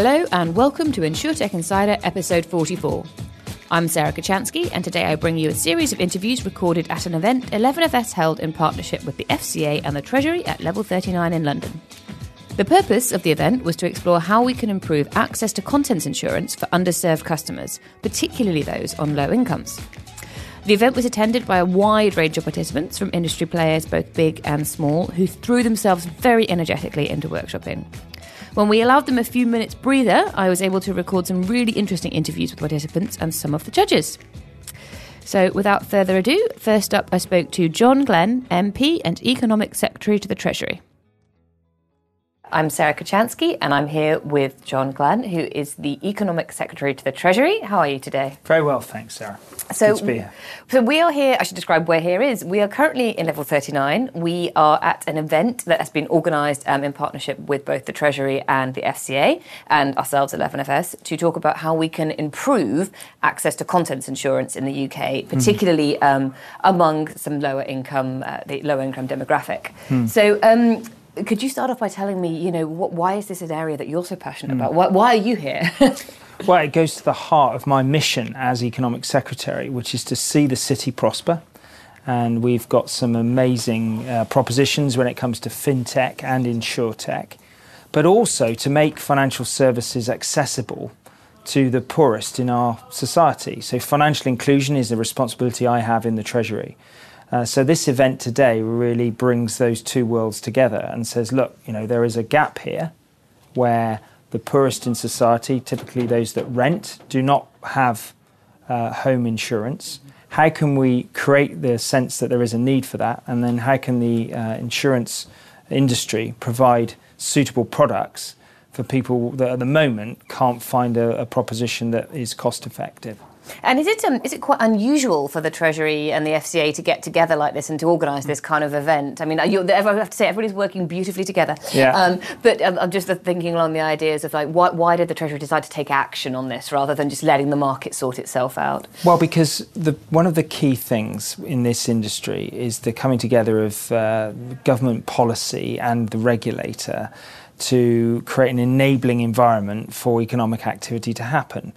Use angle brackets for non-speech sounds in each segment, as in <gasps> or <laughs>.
Hello and welcome to InsurTech Insider episode 44. I'm Sarah Kocianski, and today I bring you a series of interviews recorded at an event 11FS held in partnership with the FCA and the Treasury at Level 39 in London. The purpose of the event was to explore how we can improve access to contents insurance for underserved customers, particularly those on low incomes. The event was attended by a wide range of participants from industry players, both big and small, who threw themselves very energetically into workshopping. When we allowed them a few minutes breather, I was able to record some really interesting interviews with participants and some of the judges. So, without further ado, first up, I spoke to John Glen, MP and Economic Secretary to the Treasury. I'm Sarah Kocianski, and I'm here with John Glen, who is the Economic Secretary to the Treasury. How are you today? Very well, thanks, Sarah. So, Good to be here. so we are here. I should describe where here is. We are currently in level 39. We are at an event that has been organised um, in partnership with both the Treasury and the FCA and ourselves, 11FS, to talk about how we can improve access to contents insurance in the UK, particularly um, among some lower income, uh, the lower income demographic. So. Um, could you start off by telling me, you know, what, why is this an area that you're so passionate about? Why, why are you here? <laughs> Well, it goes to the heart of my mission as Economic Secretary, which is to see the city prosper. And we've got some amazing uh, propositions when it comes to fintech and insurtech, but also to make financial services accessible to the poorest in our society. So, financial inclusion is a responsibility I have in the Treasury. Uh, so this event today really brings those two worlds together and says, look, you know, there is a gap here where the poorest in society, typically those that rent, do not have uh, home insurance. How can we create the sense that there is a need for that? And then how can the uh, insurance industry provide suitable products for people that at the moment can't find a, a proposition that is cost effective? And is it um, is it quite unusual for the Treasury and the FCA to get together like this and to organise this kind of event? I mean, you, I have to say everybody's working beautifully together. Yeah. Um, but um, I'm just thinking along the ideas of like, why, why did the Treasury decide to take action on this rather than just letting the market sort itself out? Well, because the, one of the key things in this industry is the coming together of uh, government policy and the regulator to create an enabling environment for economic activity to happen.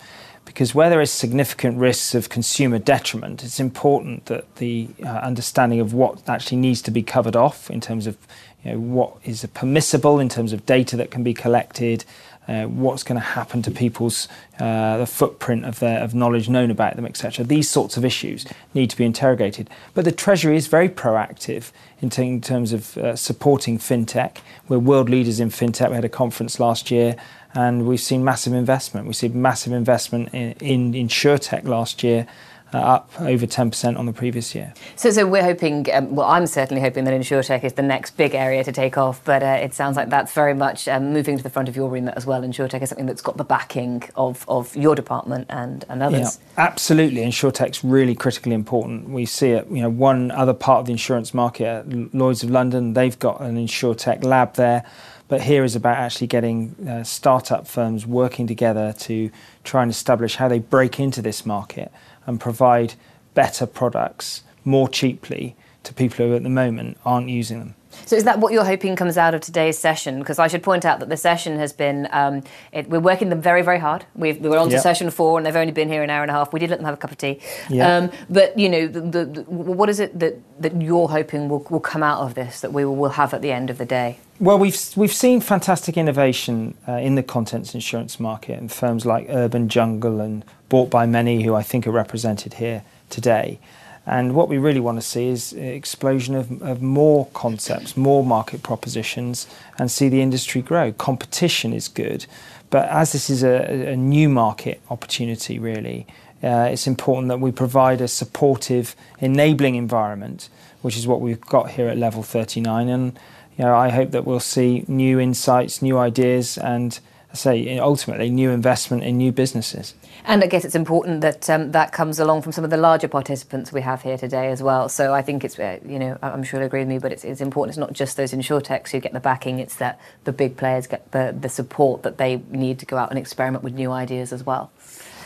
Because where there is significant risks of consumer detriment, it's important that the uh, understanding of what actually needs to be covered off in terms of you know, what is permissible in terms of data that can be collected, uh, what's going to happen to people's uh, the footprint of their of knowledge known about them, etc. These sorts of issues need to be interrogated. But the Treasury is very proactive in, t- in terms of uh, supporting fintech. We're world leaders in fintech. We had a conference last year, and we've seen massive investment. We've seen massive investment in, in insurtech last year. Uh, up over 10% on the previous year. So, so we're hoping, um, well, I'm certainly hoping that InsurTech is the next big area to take off, but uh, it sounds like that's very much um, moving to the front of your remit as well. InsurTech is something that's got the backing of, of your department and, and others. Yeah, absolutely. InsurTech's really critically important. We see it, you know, one other part of the insurance market, Lloyd's of London, they've got an InsurTech lab there. But here is about actually getting uh, startup firms working together to try and establish how they break into this market and provide better products more cheaply to people who at the moment aren't using them. So is that what you're hoping comes out of today's session? Because I should point out that the session has been, um, it, we're working them very, very hard. We've, we were on to Yep. session four and they've only been here an hour and a half. We did let them have a cup of tea. Yeah. Um, but, you know, the, the, the, what is it that, that you're hoping will, will come out of this, that we will, will have at the end of the day? Well, we've we've seen fantastic innovation uh, in the contents insurance market, and firms like Urban Jungle and Bought by Many, who I think are represented here today. And what we really want to see is an explosion of, of more concepts, more market propositions, and see the industry grow. Competition is good, but as this is a, a new market opportunity, really, uh, it's important that we provide a supportive, enabling environment, which is what we've got here at level 39. And you know, I hope that we'll see new insights, new ideas, and say ultimately new investment in new businesses. And I guess it's important that um, that comes along from some of the larger participants we have here today as well. So I think it's, uh, you know, I'm sure you'll agree with me, but it's, it's important. It's not just those insurtechs who get the backing, it's that the big players get the, the support that they need to go out and experiment with new ideas as well.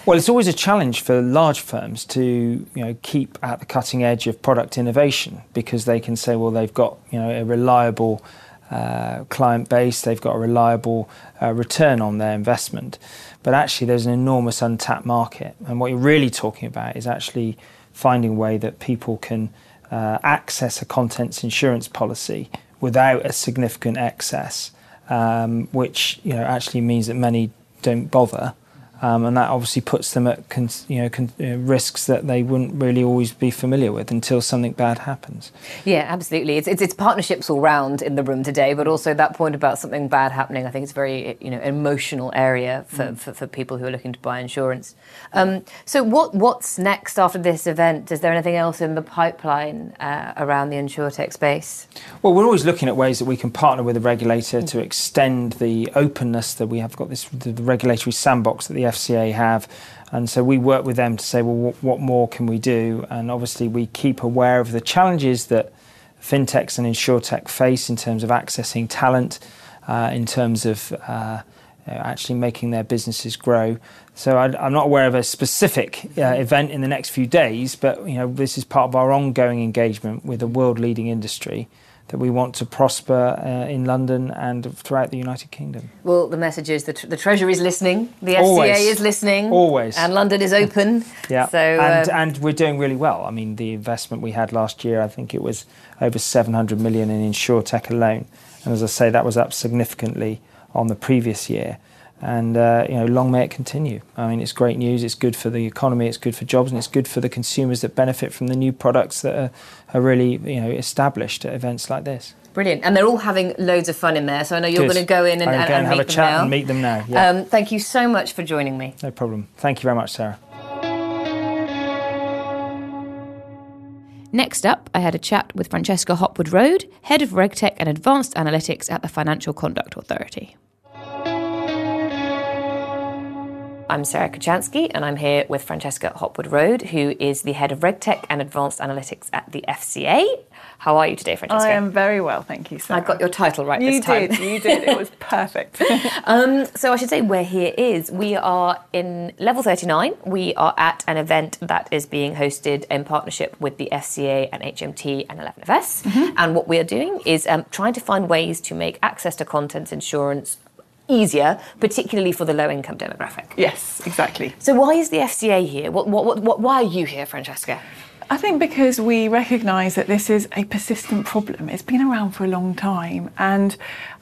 Well, it's always a challenge for large firms to you know keep at the cutting edge of product innovation because they can say, well, they've got you know a reliable uh, client base, they've got a reliable uh, return on their investment. But actually, there's an enormous untapped market. And what you're really talking about is actually finding a way that people can uh, access a contents insurance policy without a significant excess, um, which you know actually means that many don't bother um, and that obviously puts them at you know con- uh, risks that they wouldn't really always be familiar with until something bad happens. Yeah, absolutely. It's, it's, it's partnerships all round in the room today, but also that point about something bad happening. I think it's a very you know emotional area for, mm. for, for, people who are looking to buy insurance. Um, so what what's next after this event? Is there anything else in the pipeline uh, around the insurtech space? Well, we're always looking at ways that we can partner with the regulator mm. to extend the openness that we have got this the regulatory sandbox that the FCA have. And so we work with them to say, well, what, what more can we do? And obviously, we keep aware of the challenges that fintechs and insurtech face in terms of accessing talent, uh, in terms of uh, actually making their businesses grow. So I, am not aware of a specific uh, event in the next few days, but you know this is part of our ongoing engagement with a world-leading industry that we want to prosper uh, in London and throughout the United Kingdom. Well, the message is that the Treasury is listening, the FCA Always. is listening, always, and London is open. <laughs> yeah, so and, uh, and we're doing really well. I mean, the investment we had last year, I think it was over 700 million in insurtech alone, and as I say, that was up significantly on the previous year and uh, you know, long may it continue. I mean, it's great news. It's good for the economy. It's good for jobs, and it's good for the consumers that benefit from the new products that are, are really you know established at events like this. Brilliant, and they're all having loads of fun in there. So I know you're going to go in and, and, and have a chat now. and meet them now. Yeah. Um, thank you so much for joining me. No problem. Thank you very much, Sarah. Next up, I had a chat with Francesca Hopwood Road, Head of RegTech and Advanced Analytics at the Financial Conduct Authority. I'm Sarah Kocianski, and I'm here with Francesca Hopwood Road, who is the head of RegTech and Advanced Analytics at the FCA. How are you today, Francesca? I am very well, thank you. Sarah. I got your title right you this time. did, you did. It was perfect. <laughs> <laughs> um, so I should say where here is. We are in level 39. We are at an event that is being hosted in partnership with the FCA and HMT and 11FS. Mm-hmm. And what we are doing is um, trying to find ways to make access to contents insurance easier, particularly for the low income demographic. Yes, exactly. So, why is the FCA here? What, what, what, why are you here, Francesca? I think because we recognise that this is a persistent problem. It's been around for a long time, and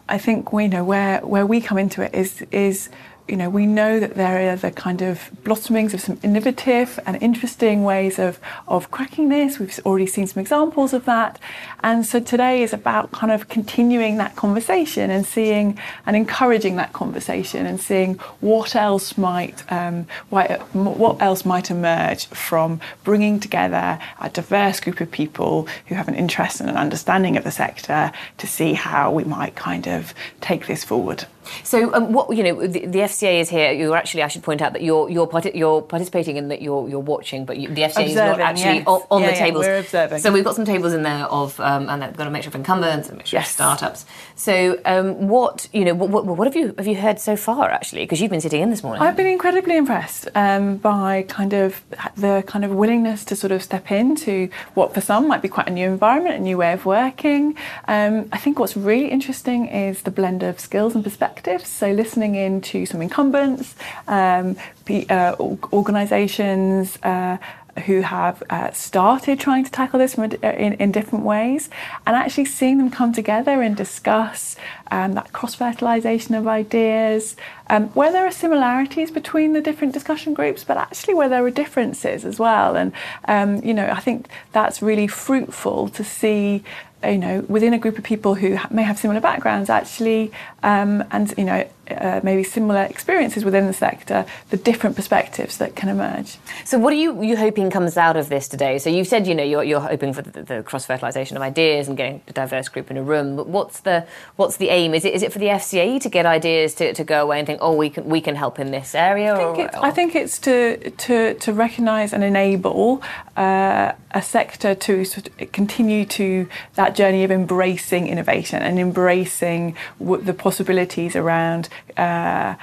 I think we know where where we come into it is is you know, we know that there are the kind of blossomings of some innovative and interesting ways of, of cracking this. We've already seen some examples of that. And so today is about kind of continuing that conversation and seeing and encouraging that conversation and seeing what else might, um, what else might emerge from bringing together a diverse group of people who have an interest and an understanding of the sector to see how we might kind of take this forward. So, um, what you know, the, the, FCA is here. You're actually, I should point out that you're you're, parti- you're participating in that you're you're watching, but you, the FCA observing, is not actually yes. on, on yeah, the tables. Yeah, we're observing. So we've got some tables in there of, um, and they've got a mixture of incumbents and a mixture yes. of startups. So, um, what you know, what, what, what, have you have you heard so far actually? Because you've been sitting in this morning. I've been incredibly impressed um, by kind of the kind of willingness to sort of step into what for some might be quite a new environment, a new way of working. Um, I think what's really interesting is the blend of skills and perspectives. So listening in to some incumbents, um, uh, organisations. Uh, who have uh, started trying to tackle this a, in, in, different ways, and actually seeing them come together and discuss um, that cross fertilisation of ideas, um, where there are similarities between the different discussion groups, but actually where there are differences as well. And um, you know, I think that's really fruitful to see you know, within a group of people who may have similar backgrounds, actually, um, and you know, uh, maybe similar experiences within the sector, the different perspectives that can emerge. So, what are you you hoping comes out of this today? So, you said you know you're, you're hoping for the, the cross fertilisation of ideas and getting a diverse group in a room. But what's the what's the aim? Is it is it for the FCA to get ideas to, to go away and think, oh, we can we can help in this area? I think, or, it's, or? I think it's to to to recognise and enable uh, a sector to sort of continue to that journey of embracing innovation and embracing the possibilities around 呃。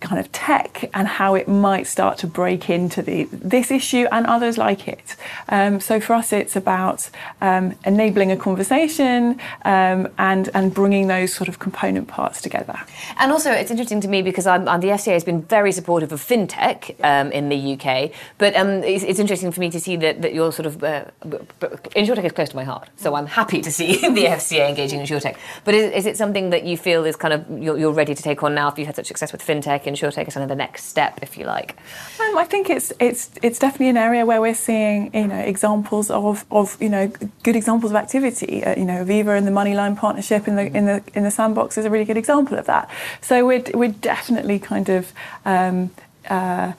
Kind of tech and how it might start to break into the this issue and others like it. Um, so for us, it's about um, enabling a conversation um, and and bringing those sort of component parts together. And also, it's interesting to me because I'm, I'm the FCA has been very supportive of fintech um, in the UK, but um, it's, it's, interesting for me to see that, that you're sort of uh, insurtech is close to my heart, so I'm happy to see <laughs> the FCA engaging in insurtech. But is, is, it something that you feel is kind of you're, you're ready to take on now if you've had such success with fintech? Tech and take us of the next step, if you like? Um, I think it's it's it's definitely an area where we're seeing you know examples of, of you know good examples of activity. Uh, you know, Aviva and the Moneyline partnership in the in the in the sandbox is a really good example of that. So we're we're definitely kind of um, uh,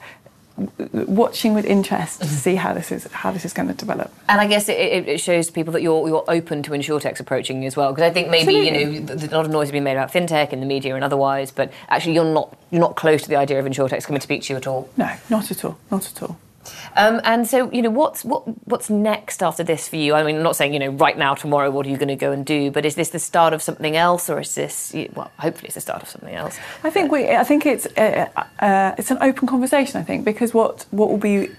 watching with interest to mm-hmm. see how this is how this is going to develop. And I guess it, it shows people that you're you're open to insurtechs approaching you as well. Because I think maybe Absolutely. you know a lot of noise has been made about fintech in the media and otherwise, but actually you're not you're not close to the idea of insurtechs coming to speak to you at all. No, not at all, not at all. Um, and so, you know, what's what what's next after this for you? I mean, I'm not saying you know right now, tomorrow, what are you going to go and do? But is this the start of something else, or is this well, hopefully, it's the start of something else? I think we, I think it's uh, uh, it's an open conversation. I think because what what will be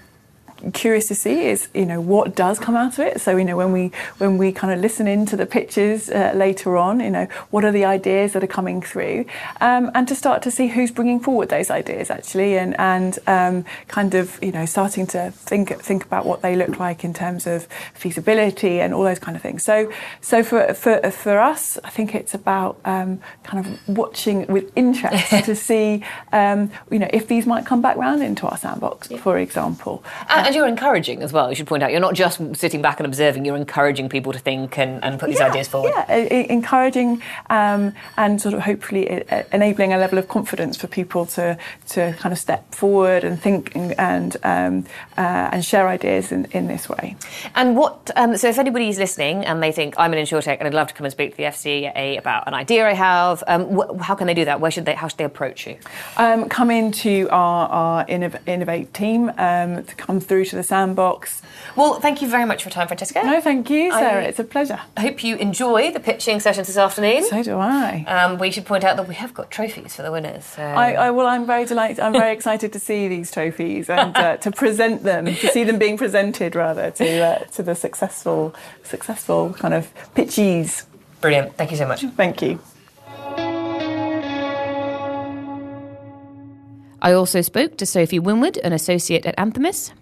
curious to see is you know what does come out of it. So you know when we when we kind of listen into the pitches uh, later on you know what are the ideas that are coming through? Um, and to start to see who's bringing forward those ideas actually and and um, kind of you know starting to think think about what they look like in terms of feasibility and all those kind of things. So so for for, for us I think it's about um, kind of watching with interest to <laughs> see um, you know if these might come back round into our sandbox yeah. for example and you're encouraging as well, you should point out. You're not just sitting back and observing, you're encouraging people to think and, and put these yeah, ideas forward. Yeah, encouraging um, and sort of hopefully enabling a level of confidence for people to, to kind of step forward and think and, and, um, uh, and share ideas in, in this way. And what, um, so if anybody's listening and they think, I'm an insurtech and I'd love to come and speak to the FCA about an idea I have, um, wh- how can they do that? Where should they, how should they approach you? Um, come into our, our Innovate team um, to come through to the sandbox. Well, thank you very much for your time, Francesca. No, thank you, Sarah. I it's a pleasure. I hope you enjoy the pitching sessions this afternoon. So do I. Um, we should point out that we have got trophies for the winners. So. I, I, well, I'm very delighted. I'm very excited to see these trophies and uh, to present them, to see them being presented rather to uh, to the successful successful kind of pitchees. Brilliant. Thank you so much. Thank you. I also spoke to Sophie Winwood, an associate at Anthemis,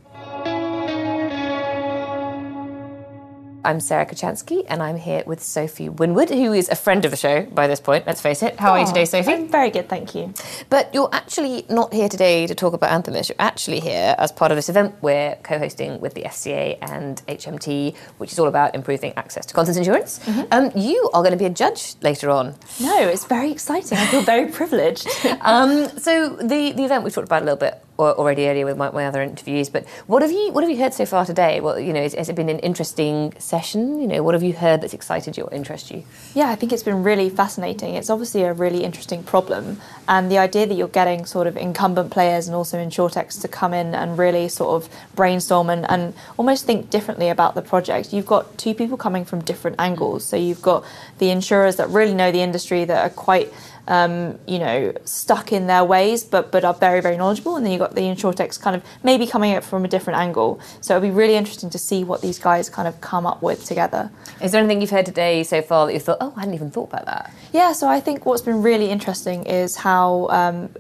I'm Sarah Kocianski, and I'm here with Sophie Winwood, who is a friend of the show by this point, let's face it. How oh, are you today, Sophie? I'm very good, thank you. But you're actually not here today to talk about Anthemis. You're actually here as part of this event we're co hosting with the FCA and HMT, which is all about improving access to contents insurance. Mm-hmm. Um, you are going to be a judge later on. No, it's very exciting. I feel very privileged. <laughs> um, so, the, the event we talked about a little bit already earlier with my, my, other interviews. But what have you what have you heard so far today? Well, you know, has, has, it been an interesting session? You know, what have you heard that's excited you or interested you? Yeah, I think it's been really fascinating. It's obviously a really interesting problem, and the idea that you're getting sort of incumbent players and also insurtechs to come in and really sort of brainstorm and, and almost think differently about the project. You've got two people coming from different angles. So you've got the insurers that really know the industry that are quite um, you know, stuck in their ways, but but are very very knowledgeable. And then you've got the insurtechs kind of maybe coming at from a different angle. So it'll be really interesting to see what these guys kind of come up with together. Is there anything you've heard today so far that you thought, oh, I hadn't even thought about that? Yeah. So I think what's been really interesting is how. Um,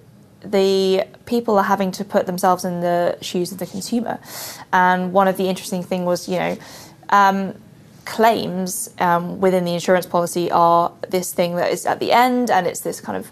the people are having to put themselves in the shoes of the consumer, and one of the interesting thing was, you know, um, claims um, within the insurance policy are this thing that is at the end, and it's this kind of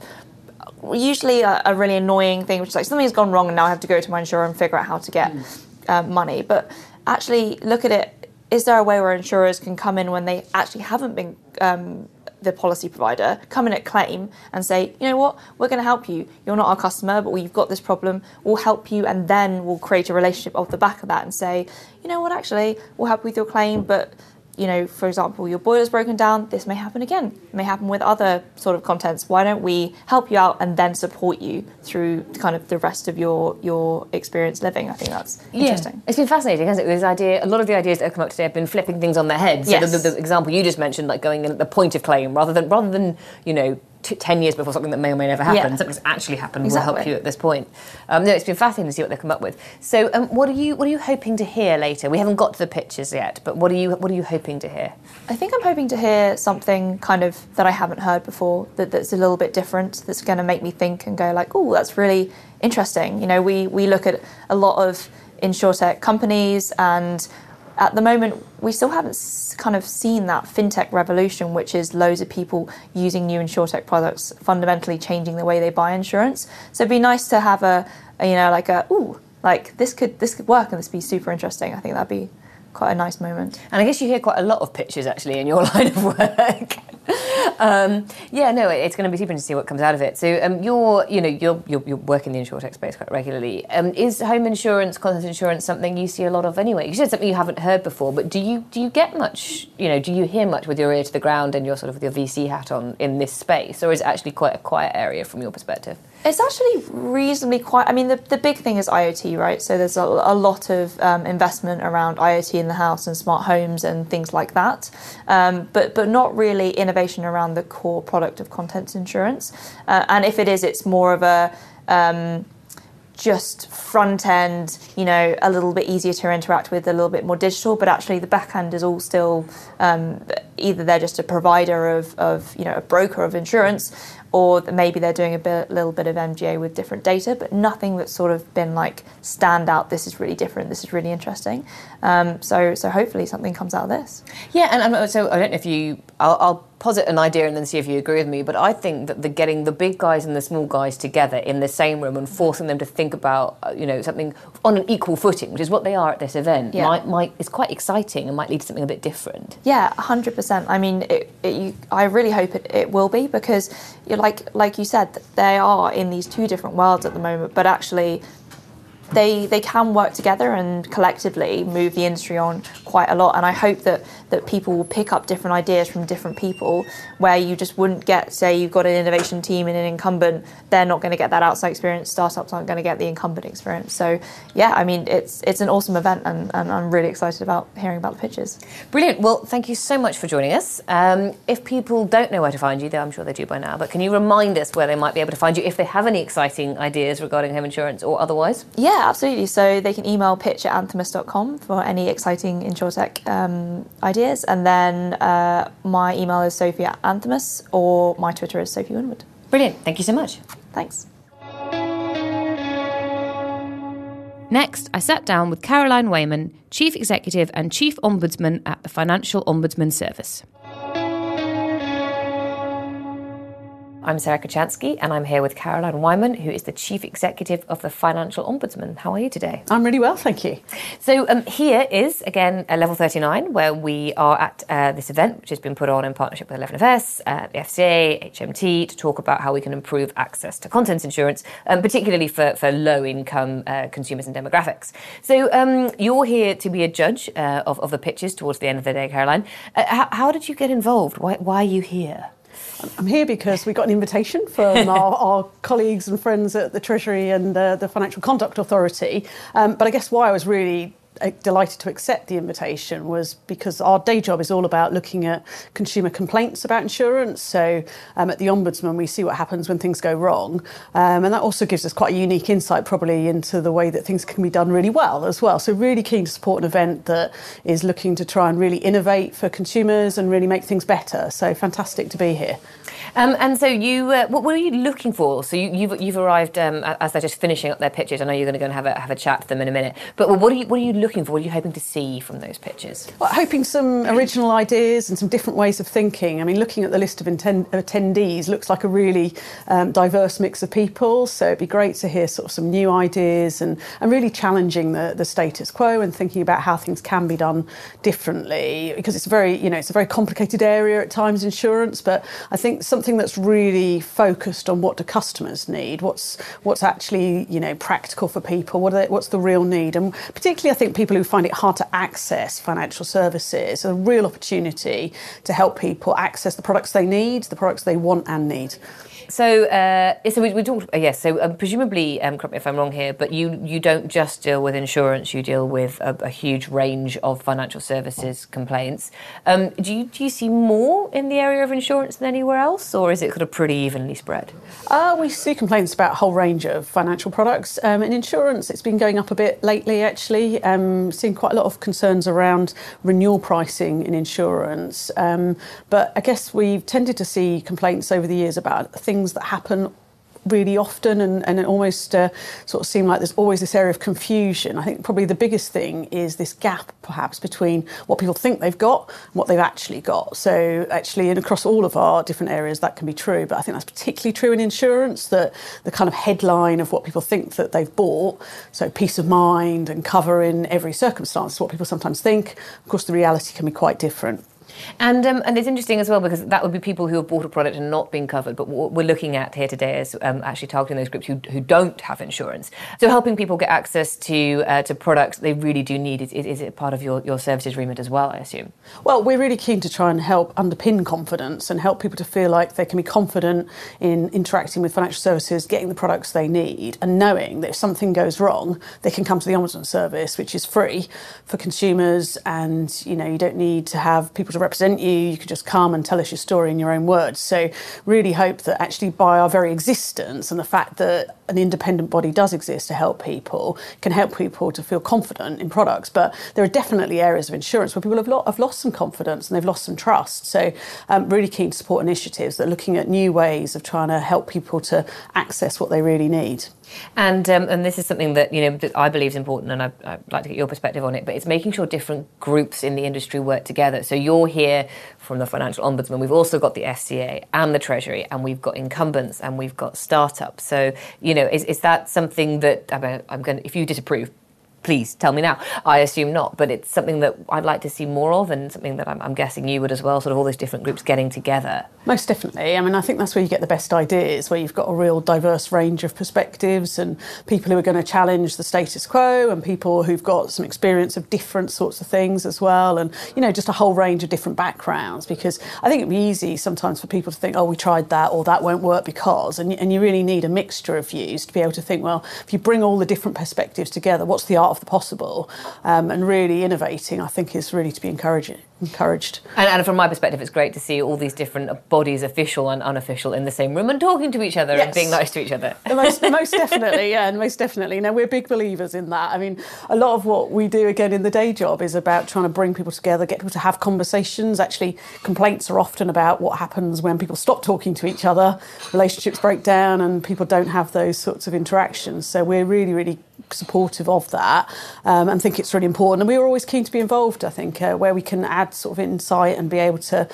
usually a, a really annoying thing, which is like something's gone wrong, and now I have to go to my insurer and figure out how to get mm. uh, money. But actually, look at it. Is there a way where insurers can come in when they actually haven't been um, the policy provider, come in at claim and say, you know what, we're going to help you. You're not our customer, but we've got this problem. We'll help you, and then we'll create a relationship off the back of that and say, you know what, actually, we'll help with your claim, but you know, for example, your boiler's broken down, this may happen again. It may happen with other sort of contents. Why don't we help you out and then support you through kind of the rest of your your experience living? I think that's interesting. Yeah. It's been fascinating, hasn't it? This idea, a lot of the ideas that have come up today have been flipping things on their heads. Yes. The, the, the example you just mentioned, like going in at the point of claim, rather than rather than you know t- 10 years before something that may or may never happen, Yeah. something's actually happened Exactly. will help you at this point. Um, no, it's been fascinating to see what they come up with. So, um, what are you what are you hoping to hear later? We haven't got to the pictures yet, but what are you what are you hoping to hear? I think I'm hoping to hear something kind of that I haven't heard before, that, that's a little bit different, that's going to make me think and go like, oh, that's really interesting. You know, we, we look at a lot of insurtech companies and at the moment we still haven't kind of seen that fintech revolution, which is loads of people using new insurtech products, fundamentally changing the way they buy insurance. So it'd be nice to have a, a you know, like a, ooh, like this could this could work and this be super interesting. I think that'd be quite a nice moment. And I guess you hear quite a lot of pitches actually in your <laughs> line of work. <laughs> um, yeah, no, it- it's going to be super interesting to see what comes out of it. So um, you're, you know, you're, you're, you're working in the insurtech space quite regularly. Um, is home insurance, contents insurance something you see a lot of anyway? You said something you haven't heard before, but do you do you get much? You know, do you hear much with your ear to the ground and your sort of with your VC hat on in this space, or is it actually quite a quiet area from your perspective? It's actually reasonably quiet. I mean, the, the big thing is IoT, right? So there's a, a lot of um, investment around IoT in the house and smart homes and things like that, um, but but not really innovation around the core product of contents insurance. Uh, and if it is, it's more of a um, just front end, you know, a little bit easier to interact with, a little bit more digital, but actually the back end is all still um, either they're just a provider of, of, you know, a broker of insurance, or maybe they're doing a bit, little bit of MGA with different data, but nothing that's sort of been like stand out. This is really different. This is really interesting. Um, so, so hopefully something comes out of this. Yeah, and um, so I don't know if you. I'll, I'll posit an idea and then see if you agree with me. But I think that the getting the big guys and the small guys together in the same room and forcing them to think about, uh, you know, something on an equal footing, which is what they are at this event, Yeah. might, might is quite exciting and might lead to something a bit different. Yeah, hundred percent. I mean, it, it, you, I really hope it, it will be because, you're like like like you said, they are in these two different worlds at the moment. But actually, they they can work together and collectively move the industry on quite a lot. And I hope that that people will pick up different ideas from different people, where you just wouldn't get, say, you've got an innovation team and an incumbent, they're not going to get that outside experience. Startups aren't going to get the incumbent experience. So, yeah, I mean, it's it's an awesome event, and, and I'm really excited about hearing about the pitches. Brilliant. Well, thank you so much for joining us. Um, if people don't know where to find you, though I'm sure they do by now, but can you remind us where they might be able to find you if they have any exciting ideas regarding home insurance or otherwise? Yeah, absolutely. So they can email pitch at anthemis.com for any exciting InsurTech um, ideas. And then uh, my email is sophie at anthemis or my Twitter is Sophie Winwood. Brilliant. Thank you so much. Thanks. Next, I sat down with Caroline Wayman, Chief Executive and Chief Ombudsman at the Financial Ombudsman Service. I'm Sarah Kocianski, and I'm here with Caroline Wayman, who is the Chief Executive of the Financial Ombudsman. How are you today? I'm really well, thank you. So um, here is again uh, level 39, where we are at uh, this event, which has been put on in partnership with 11FS, uh, the FCA, HMT, to talk about how we can improve access to contents insurance, um, particularly for, for low-income uh, consumers and demographics. So um, you're here to be a judge uh, of, of the pitches towards the end of the day, Caroline. Uh, how, how did you get involved? Why, why are you here? I'm here because we got an invitation from <laughs> our, our colleagues and friends at the Treasury and uh, the Financial Conduct Authority. Um, but I guess why I was really delighted to accept the invitation was because our day job is all about looking at consumer complaints about insurance. So um, at the Ombudsman, we see what happens when things go wrong. Um, and that also gives us quite a unique insight, probably, into the way that things can be done really well as well. So, really keen to support an event that is looking to try and really innovate for consumers and really make things better. So, fantastic to be here. Um, and so you, uh, what were you looking for? So you, you've, you've arrived um, as they're just finishing up their pitches. I know you're going to go and have a, have a chat to them in a minute. But what are you, what are you looking for? What are you hoping to see from those pitches? Well, hoping some original ideas and some different ways of thinking. I mean, looking at the list of attend- attendees looks like a really um, diverse mix of people. So it'd be great to hear sort of some new ideas and, and really challenging the, the status quo and thinking about how things can be done differently. Because it's very, you know, it's a very complicated area at times, insurance. But I think something that's really focused on what do customers need, what's what's actually, you know, practical for people, what they, what's the real need, and particularly I think people who find it hard to access financial services, a real opportunity to help people access the products they need, the products they want and need. So, uh, so we, we talked. Uh, yes. So, um, presumably, um, correct me if I'm wrong here, but you you don't just deal with insurance. You deal with a, a huge range of financial services complaints. Um, do you do you see more in the area of insurance than anywhere else, or is it kind of pretty evenly spread? Uh, we see complaints about a whole range of financial products. Um, in insurance, it's been going up a bit lately. Actually, um, seeing quite a lot of concerns around renewal pricing in insurance. Um, but I guess we've tended to see complaints over the years about things things that happen really often and, and it almost uh, sort of seem like there's always this area of confusion. I think probably the biggest thing is this gap perhaps between what people think they've got and what they've actually got. So actually and across all of our different areas that can be true, but I think that's particularly true in insurance that the kind of headline of what people think that they've bought, so peace of mind and cover in every circumstance is what people sometimes think. Of course the reality can be quite different. And um, and it's interesting as well because that would be people who have bought a product and not been covered. But what we're looking at here today is um, actually targeting those groups who, who don't have insurance. So helping people get access to uh, to products they really do need is, is, it part of your, your services remit as well? I assume. Well, we're really keen to try and help underpin confidence and help people to feel like they can be confident in interacting with financial services, getting the products they need, and knowing that if something goes wrong, they can come to the Ombudsman service, which is free for consumers, and you know you don't need to have people to represent you. You could just come and tell us your story in your own words. So, really hope that actually by our very existence and the fact that an independent body does exist to help people can help people to feel confident in products. But there are definitely areas of insurance where people have, lo- have lost some confidence and they've lost some trust. So, um, really keen to support initiatives that are looking at new ways of trying to help people to access what they really need. And um, and this is something that you know that I believe is important, and I, would like to get your perspective on it. But it's making sure different groups in the industry work together. So you're here from the financial ombudsman. We've also got the FCA and the Treasury, and we've got incumbents and we've got startups. So you know, is, is that something that I'm, I'm going? If you disapprove, please tell me now. I assume not, but it's something that I'd like to see more of, and something that I'm, I'm, guessing you would as well. Sort of all those different groups getting together. Most definitely. I mean, I think that's where you get the best ideas, where you've got a real diverse range of perspectives and people who are going to challenge the status quo, and people who've got some experience of different sorts of things as well, and you know, just a whole range of different backgrounds. Because I think it'd be easy sometimes for people to think, oh, we tried that, or that won't work because, and, and you really need a mixture of views to be able to think, well, if you bring all the different perspectives together, what's the art of the possible um, and really innovating, I think is really to be encouraging encouraged. And, and, from my perspective, it's great to see all these different bodies, official and unofficial, in the same room and talking to each other yes. and being nice to each other. The most, most <laughs> definitely, yeah, and most definitely. Now we're big believers in that. I mean, a lot of what we do again in the day job is about trying to bring people together, get people to have conversations. Actually, complaints are often about what happens when people stop talking to each other, relationships break down, and people don't have those sorts of interactions. So we're really, really supportive of that um, and think it's really important. And we were always keen to be involved, I think, uh, where we can add sort of insight and be able to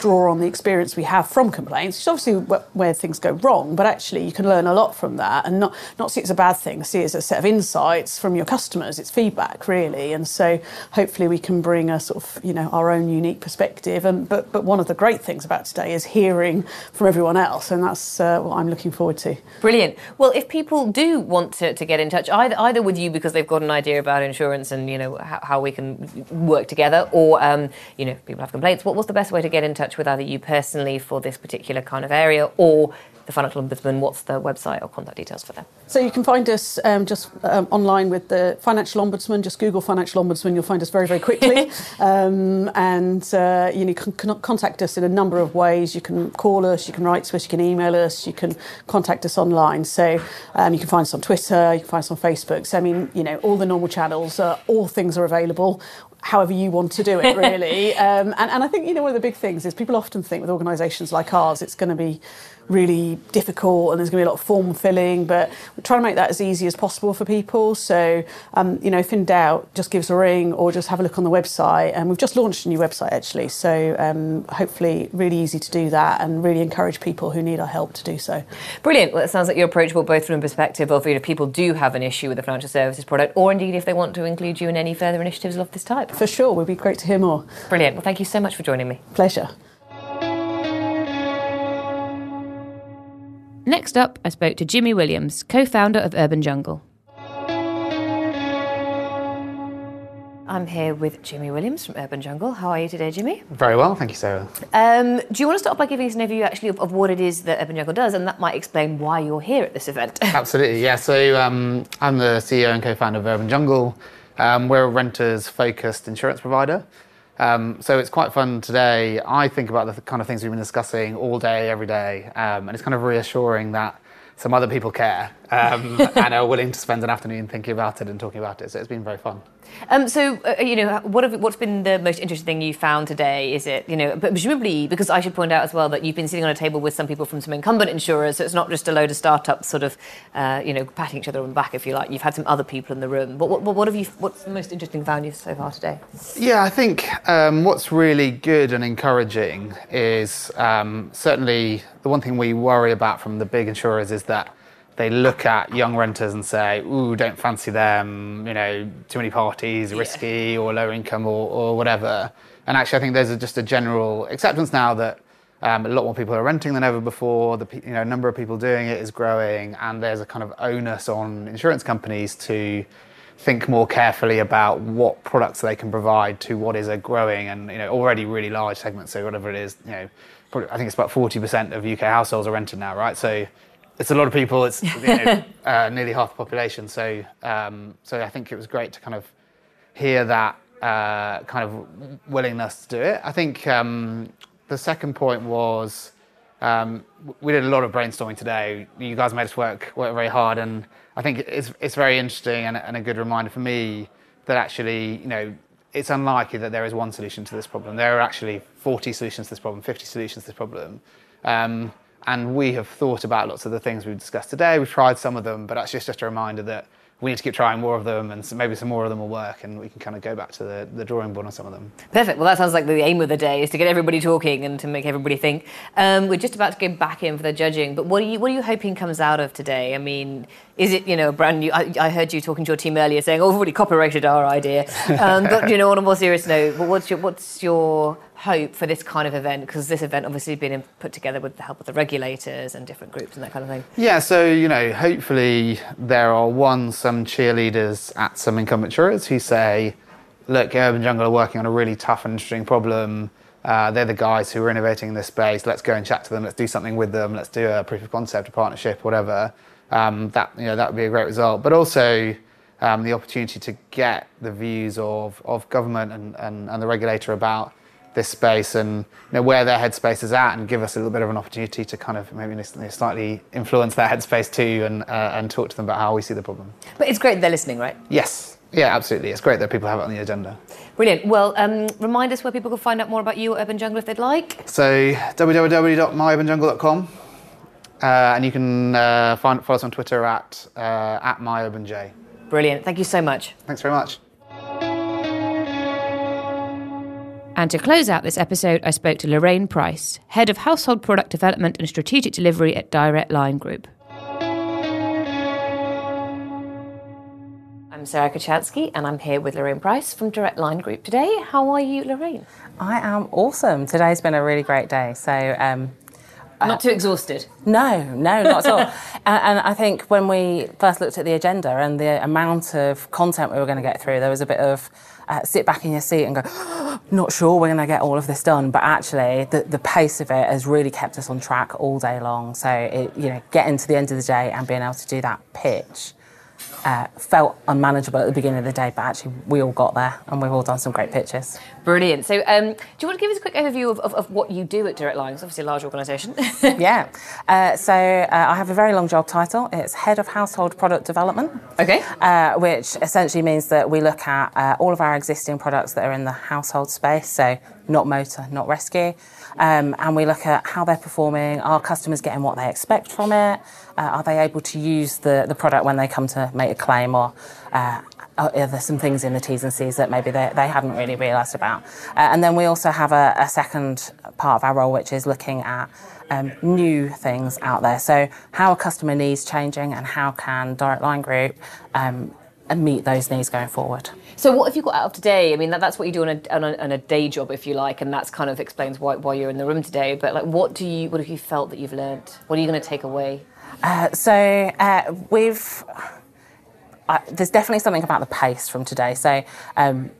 draw on the experience we have from complaints, which is obviously where things go wrong, but actually you can learn a lot from that and not, not see it as a bad thing, see it as a set of insights from your customers. It's feedback, really. And so hopefully we can bring a sort of, you know, our own unique perspective. And, but, but one of the great things about today is hearing from everyone else. And that's uh, what I'm looking forward to. Brilliant. Well, if people do want to, to get in touch, either, either with you because they've got an idea about insurance and, you know, how, how we can work together, or, um, you know, people have complaints, what, what's the best way to get in touch? Touch with either you personally for this particular kind of area or the Financial Ombudsman, what's the website or contact details for them? So you can find us um, just um, online with the Financial Ombudsman. Just Google Financial Ombudsman, you'll find us very, very quickly. <laughs> um, and uh, you, know, you can contact us in a number of ways. You can call us, you can write to us, you can email us, you can contact us online. So um, you can find us on Twitter, you can find us on Facebook. So I mean, you know, all the normal channels, uh, all things are available however you want to do it, really. <laughs> um, and, and I think, you know, one of the big things is people often think with organisations like ours, it's going to be really difficult and there's going to be a lot of form filling, but we're trying to make that as easy as possible for people. So, um, you know, if in doubt, just give us a ring or just have a look on the website. And we've just launched a new website actually, so um, hopefully, really easy to do that and really encourage people who need our help to do so. Brilliant. Well, it sounds like you're approachable both from a perspective of you know people do have an issue with the financial services product, or indeed if they want to include you in any further initiatives of this type. For sure, would be great to hear more. Brilliant. Well, thank you so much for joining me. Pleasure. Next up, I spoke to Jimmy Williams, co founder of Urban Jungle. I'm here with Jimmy Williams from Urban Jungle. How are you today, Jimmy? Very well, thank you, Sarah. Um, do you want to start by giving us an overview actually of, of, what it is that Urban Jungle does, and that might explain why you're here at this event? <laughs> Absolutely, yeah. So um, I'm the CEO and co-founder of Urban Jungle. Um, we're a renters-focused insurance provider. Um, so it's quite fun today. I think about the kind of things we've been discussing all day, every day, um, and it's kind of reassuring that some other people care um, and are willing to spend an afternoon thinking about it and talking about it. So it's been very fun. Um, so, uh, you know, what have, what's been the most interesting thing you found today? Is it, you know, but presumably, because I should point out as well that you've been sitting on a table with some people from some incumbent insurers, so it's not just a load of startups sort of, uh, you know, patting each other on the back, if you like. You've had some other people in the room. What, what, what have you, what's the most interesting found you so far today? Yeah, I think um, what's really good and encouraging is um, certainly the one thing we worry about from the big insurers is that they look at young renters and say, "Ooh, don't fancy them," you know, too many parties, risky, yeah. or low income, or, or whatever. And actually, I think there's a, just a general acceptance now that um, a lot more people are renting than ever before. The you know number of people doing it is growing, and there's a kind of onus on insurance companies to think more carefully about what products they can provide to what is a growing and you know already really large segment. So whatever it is, you know, probably, I think it's about 40% of UK households are rented now, right? So it's a lot of people. It's you know, <laughs> uh, nearly half the population. So um, so I think it was great to kind of hear that uh, kind of willingness to do it. I think um, the second point was um, we did a lot of brainstorming today. You guys made us work work very hard, and I think it's it's very interesting and, and a good reminder for me that actually you know it's unlikely that there is one solution to this problem. There are actually 40 solutions to this problem, 50 solutions to this problem. Um, and we have thought about lots of the things we've discussed today. We've tried some of them, but that's just, just a reminder that we need to keep trying more of them, and so maybe some more of them will work, and we can kind of go back to the, the drawing board on some of them. Perfect. Well, that sounds like the aim of the day is to get everybody talking and to make everybody think. Um, we're just about to go back in for the judging, but what are you what are you hoping comes out of today? I mean, is it you know a brand new? I, I heard you talking to your team earlier saying, "Oh, we've already copyrighted our idea," <laughs> um, but you know, on a more serious note, what's your what's your hope for this kind of event? Because this event obviously been put together with the help of the regulators and different groups and that kind of thing. Yeah, so you know, hopefully there are one some cheerleaders at some incumbent insurers who say, "Look, Urban Jungle are working on a really tough and interesting problem." Uh, they're the guys who are innovating in this space. Let's go and chat to them. Let's do something with them. Let's do a proof of concept, a partnership, whatever. Um, that you know that would be a great result. But also um, the opportunity to get the views of, of government and, and, and the regulator about this space and you know, where their headspace is at and give us a little bit of an opportunity to kind of maybe slightly influence their headspace too and, uh, and talk to them about how we see the problem. But it's great they're listening, right? Yes. Yeah, absolutely. It's great that people have it on the agenda. Brilliant. Well, um, remind us where people can find out more about you at Urban Jungle if they'd like. So, www.myurbanjungle.com. Uh, and you can uh, find, follow us on Twitter at, uh, at myurbanj. Brilliant. Thank you so much. Thanks very much. And to close out this episode, I spoke to Lorraine Price, Head of Household Product Development and Strategic Delivery at Direct Line Group. I'm Sarah Kocianski, and I'm here with Lorraine Price from Direct Line Group today. How are you, Lorraine? I am awesome. Today's been a really great day. So, um, not too exhausted. No, no, not at all. <laughs> and, and, I think when we first looked at the agenda and the amount of content we were going to get through, there was a bit of uh, sit back in your seat and go, <gasps> not sure we're going to get all of this done. But actually, the, the pace of it has really kept us on track all day long. So, it, you know, getting to the end of the day and being able to do that pitch uh, felt unmanageable at the beginning of the day, but actually we all got there and we've all done some great pitches. Brilliant. So, um, do you want to give us a quick overview of, of, of what you do at Direct Line? It's obviously a large organisation. <laughs> yeah. Uh, so, uh, I have a very long job title. It's Head of Household Product Development. Okay. Uh, which essentially means that we look at uh, all of our existing products that are in the household space. So, not motor, not rescue. Um, and we look at how they're performing. Are customers getting what they expect from it? Uh, are they able to use the, the product when they come to make a claim? Or uh, are there some things in the T's and C's that maybe they, they hadn't really realised about? Uh, and then we also have a, a, second part of our role, which is looking at um, new things out there. So, how are customer needs changing, and how can Direct Line Group um, meet those needs going forward? So, what have you got out of today? I mean, that, that's what you do on a, on a, on, a, day job, if you like, and that's kind of explains why, why you're in the room today. But like, what do you, what have you felt that you've learned? What are you going to take away? Uh, so, uh, we've there's definitely something about the pace from today. So, um,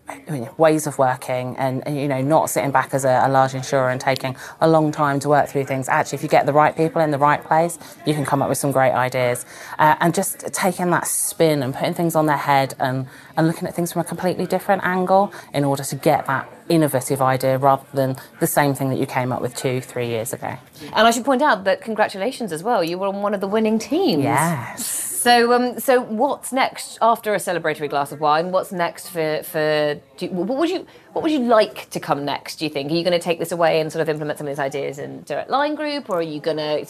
ways of working, and, and, you know, not sitting back as a, a, large insurer and taking a long time to work through things. Actually, if you get the right people in the right place, you can come up with some great ideas. Uh, and just taking that spin and putting things on their head and, and looking at things from a completely different angle in order to get that innovative idea rather than the same thing that you came up with two, three years ago. And I should point out that congratulations as well. You were on one of the winning teams. Yes. So, um, so what's next after a celebratory glass of wine? What's next for for? You, what would you what would you like to come next? Do you think are you going to take this away and sort of implement some of these ideas in Direct Line Group, or are you going to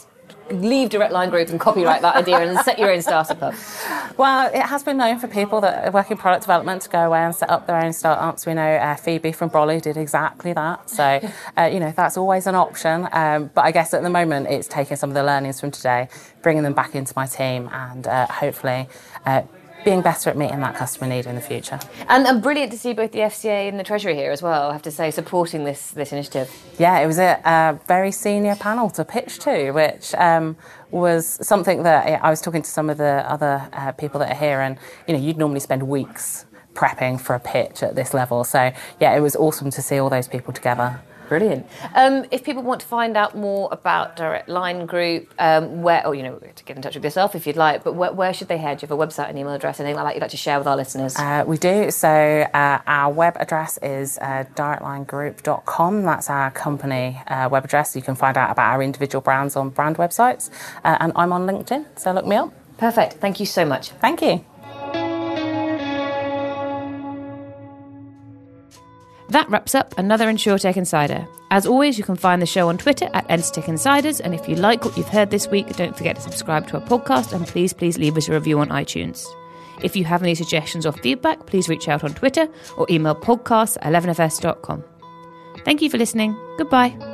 leave Direct Line Group and copyright that idea and set your own startup up? Well, it has been known for people that work in product development to go away and set up their own startups. We know uh, Phoebe from Brolly did exactly that. So, <laughs> uh, you know, that's always an option. Um, but I guess at the moment, it's taking some of the learnings from today, bringing them back into my team, and uh, hopefully uh, being better at meeting that customer need in the future. And, and, brilliant to see both the FCA and the Treasury here as well, I have to say, supporting this, this initiative. Yeah, it was a, a very senior panel to pitch to, which um, was something that I was talking to some of the other uh, people that are here, and you know, you'd normally spend weeks prepping for a pitch at this level. So, yeah, it was awesome to see all those people together. Brilliant. Um, if people want to find out more about Direct Line Group, um, where, or you know, to get in touch with yourself if you'd like, but where, where should they head? Do you have a website, an email address, anything like that you'd like to share with our listeners? Uh, we do. So uh, our web address is uh, directlinegroup.com. That's our company uh, web address. You can find out about our individual brands on brand websites. Uh, and I'm on LinkedIn, so look me up. Perfect. Thank you so much. Thank you. That wraps up another InsurTech Insider. As always, you can find the show on Twitter at InsurTech Insiders. And if you like what you've heard this week, don't forget to subscribe to our podcast and please, please leave us a review on iTunes. If you have any suggestions or feedback, please reach out on Twitter or email podcast at 11fs.com. Thank you for listening. Goodbye.